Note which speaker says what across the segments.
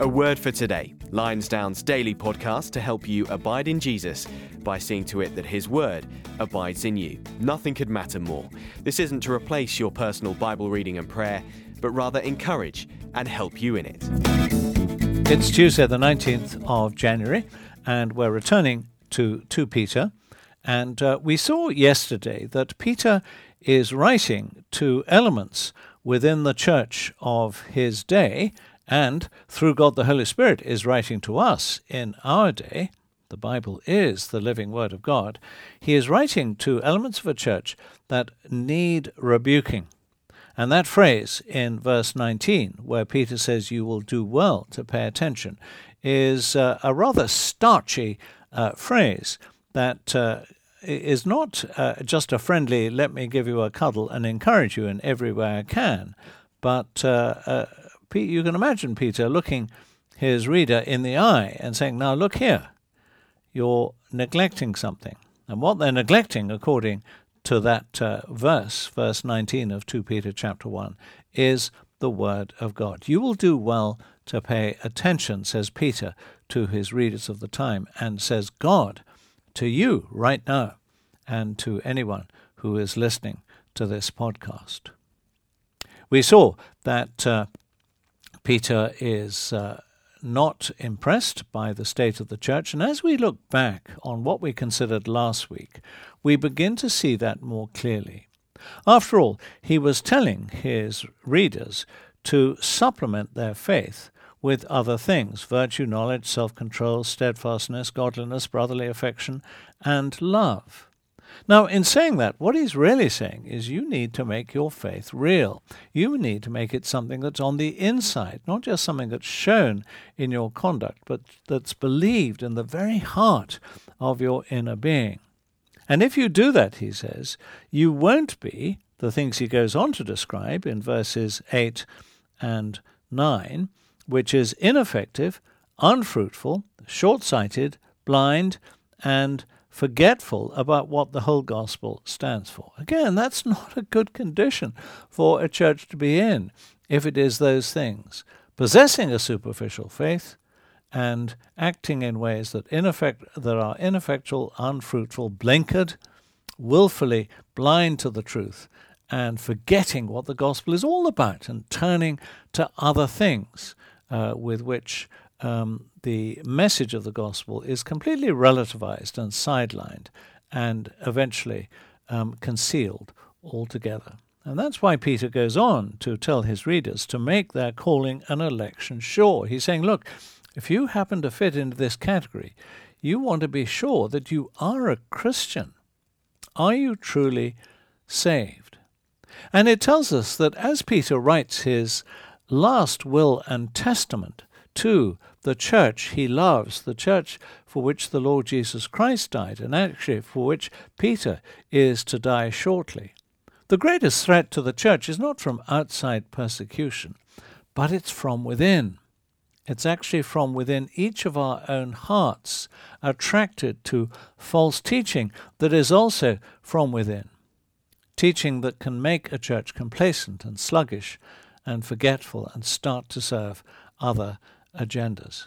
Speaker 1: A word for today Lionsdown's daily podcast to help you abide in Jesus by seeing to it that His Word abides in you. Nothing could matter more. This isn't to replace your personal Bible reading and prayer, but rather encourage and help you in it.
Speaker 2: It's Tuesday, the 19th of January, and we're returning to 2 Peter. And uh, we saw yesterday that Peter is writing to elements within the church of his day and through God the Holy Spirit is writing to us in our day, the Bible is the living Word of God, he is writing to elements of a church that need rebuking. And that phrase in verse 19, where Peter says, You will do well to pay attention, is uh, a rather starchy uh, phrase that uh, is not uh, just a friendly, let me give you a cuddle and encourage you in every way I can, but uh, you can imagine Peter looking his reader in the eye and saying, Now look here, you're neglecting something. And what they're neglecting, according to that uh, verse, verse 19 of 2 Peter chapter 1, is the Word of God. You will do well to pay attention, says Peter to his readers of the time, and says God to you right now and to anyone who is listening to this podcast. We saw that uh, Peter is uh, not impressed by the state of the church. And as we look back on what we considered last week, we begin to see that more clearly. After all, he was telling his readers to supplement their faith with other things virtue, knowledge, self control, steadfastness, godliness, brotherly affection, and love. Now, in saying that, what he's really saying is you need to make your faith real. You need to make it something that's on the inside, not just something that's shown in your conduct, but that's believed in the very heart of your inner being. And if you do that, he says, you won't be the things he goes on to describe in verses 8 and 9, which is ineffective, unfruitful, short sighted, blind, and forgetful about what the whole gospel stands for. Again, that's not a good condition for a church to be in if it is those things possessing a superficial faith and acting in ways that, ineffect- that are ineffectual, unfruitful, blinkered, willfully blind to the truth, and forgetting what the gospel is all about and turning to other things uh, with which um, the message of the gospel is completely relativized and sidelined and eventually um, concealed altogether. And that's why Peter goes on to tell his readers to make their calling and election sure. He's saying, look, if you happen to fit into this category, you want to be sure that you are a Christian. Are you truly saved? And it tells us that as Peter writes his last will and testament to the church he loves, the church for which the Lord Jesus Christ died, and actually for which Peter is to die shortly. The greatest threat to the church is not from outside persecution, but it's from within. It's actually from within each of our own hearts, attracted to false teaching that is also from within. Teaching that can make a church complacent and sluggish and forgetful and start to serve other agendas.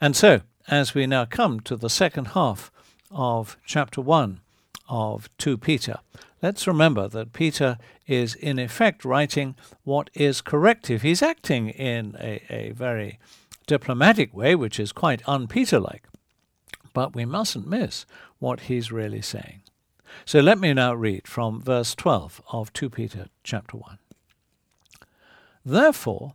Speaker 2: And so, as we now come to the second half of chapter 1 of 2 Peter, let's remember that Peter is in effect writing what is corrective. He's acting in a, a very diplomatic way, which is quite un Peter like. But we mustn't miss what he's really saying. So let me now read from verse 12 of 2 Peter chapter 1. Therefore,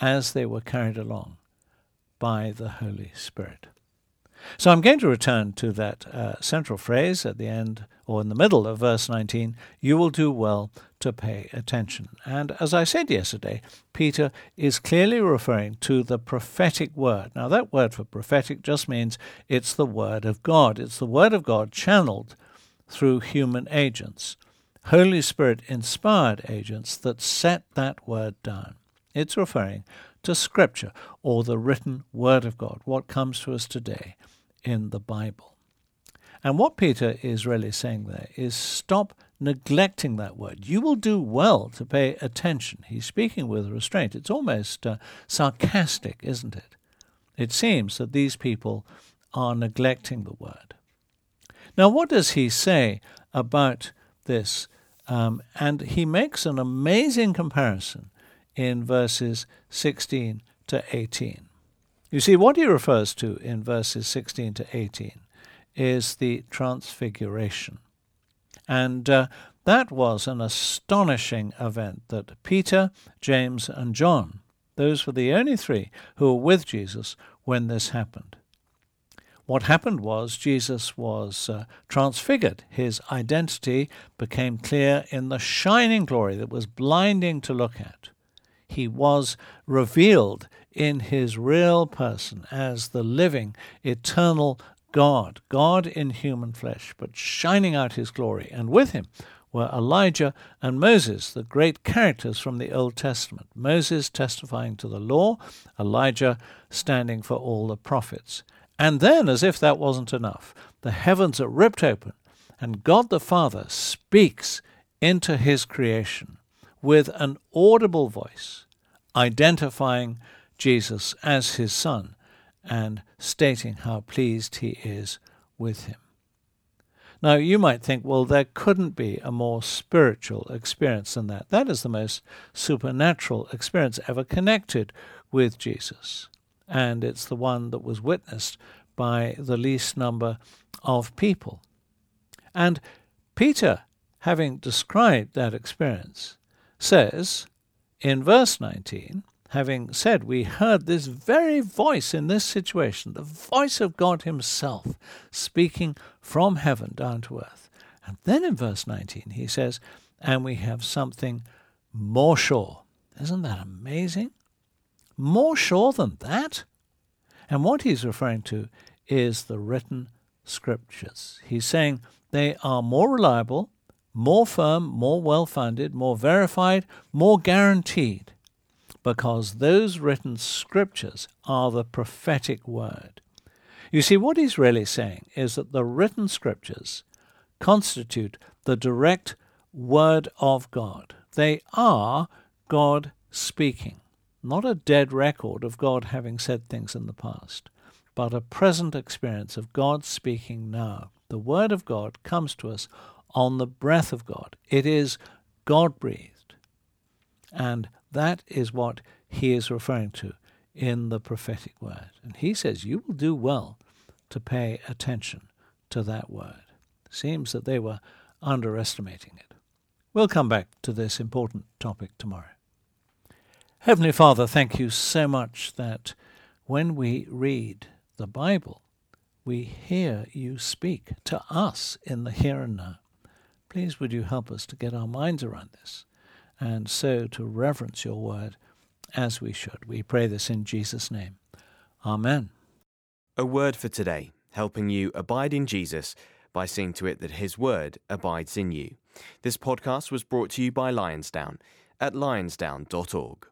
Speaker 2: as they were carried along by the Holy Spirit. So I'm going to return to that uh, central phrase at the end or in the middle of verse 19 you will do well to pay attention. And as I said yesterday, Peter is clearly referring to the prophetic word. Now, that word for prophetic just means it's the word of God, it's the word of God channeled through human agents, Holy Spirit inspired agents that set that word down. It's referring to Scripture or the written Word of God, what comes to us today in the Bible. And what Peter is really saying there is stop neglecting that word. You will do well to pay attention. He's speaking with restraint. It's almost uh, sarcastic, isn't it? It seems that these people are neglecting the word. Now, what does he say about this? Um, and he makes an amazing comparison in verses 16 to 18. You see, what he refers to in verses 16 to 18 is the Transfiguration. And uh, that was an astonishing event that Peter, James, and John, those were the only three who were with Jesus when this happened. What happened was Jesus was uh, transfigured. His identity became clear in the shining glory that was blinding to look at. He was revealed in his real person as the living, eternal God, God in human flesh, but shining out his glory. And with him were Elijah and Moses, the great characters from the Old Testament. Moses testifying to the law, Elijah standing for all the prophets. And then, as if that wasn't enough, the heavens are ripped open, and God the Father speaks into his creation with an audible voice, identifying Jesus as his Son and stating how pleased he is with him. Now, you might think, well, there couldn't be a more spiritual experience than that. That is the most supernatural experience ever connected with Jesus. And it's the one that was witnessed by the least number of people. And Peter, having described that experience, says in verse 19, having said, We heard this very voice in this situation, the voice of God Himself speaking from heaven down to earth. And then in verse 19, he says, And we have something more sure. Isn't that amazing? More sure than that? And what he's referring to is the written scriptures. He's saying they are more reliable, more firm, more well founded, more verified, more guaranteed because those written scriptures are the prophetic word. You see, what he's really saying is that the written scriptures constitute the direct word of God. They are God speaking, not a dead record of God having said things in the past, but a present experience of God speaking now. The word of God comes to us on the breath of God. It is God breathed. And that is what he is referring to in the prophetic word. And he says, You will do well to pay attention to that word. Seems that they were underestimating it. We'll come back to this important topic tomorrow. Heavenly Father, thank you so much that when we read the Bible, we hear you speak to us in the here and now. Please would you help us to get our minds around this and so to reverence your word as we should. We pray this in Jesus' name. Amen.
Speaker 1: A word for today, helping you abide in Jesus by seeing to it that his word abides in you. This podcast was brought to you by Lionsdown at lionsdown.org.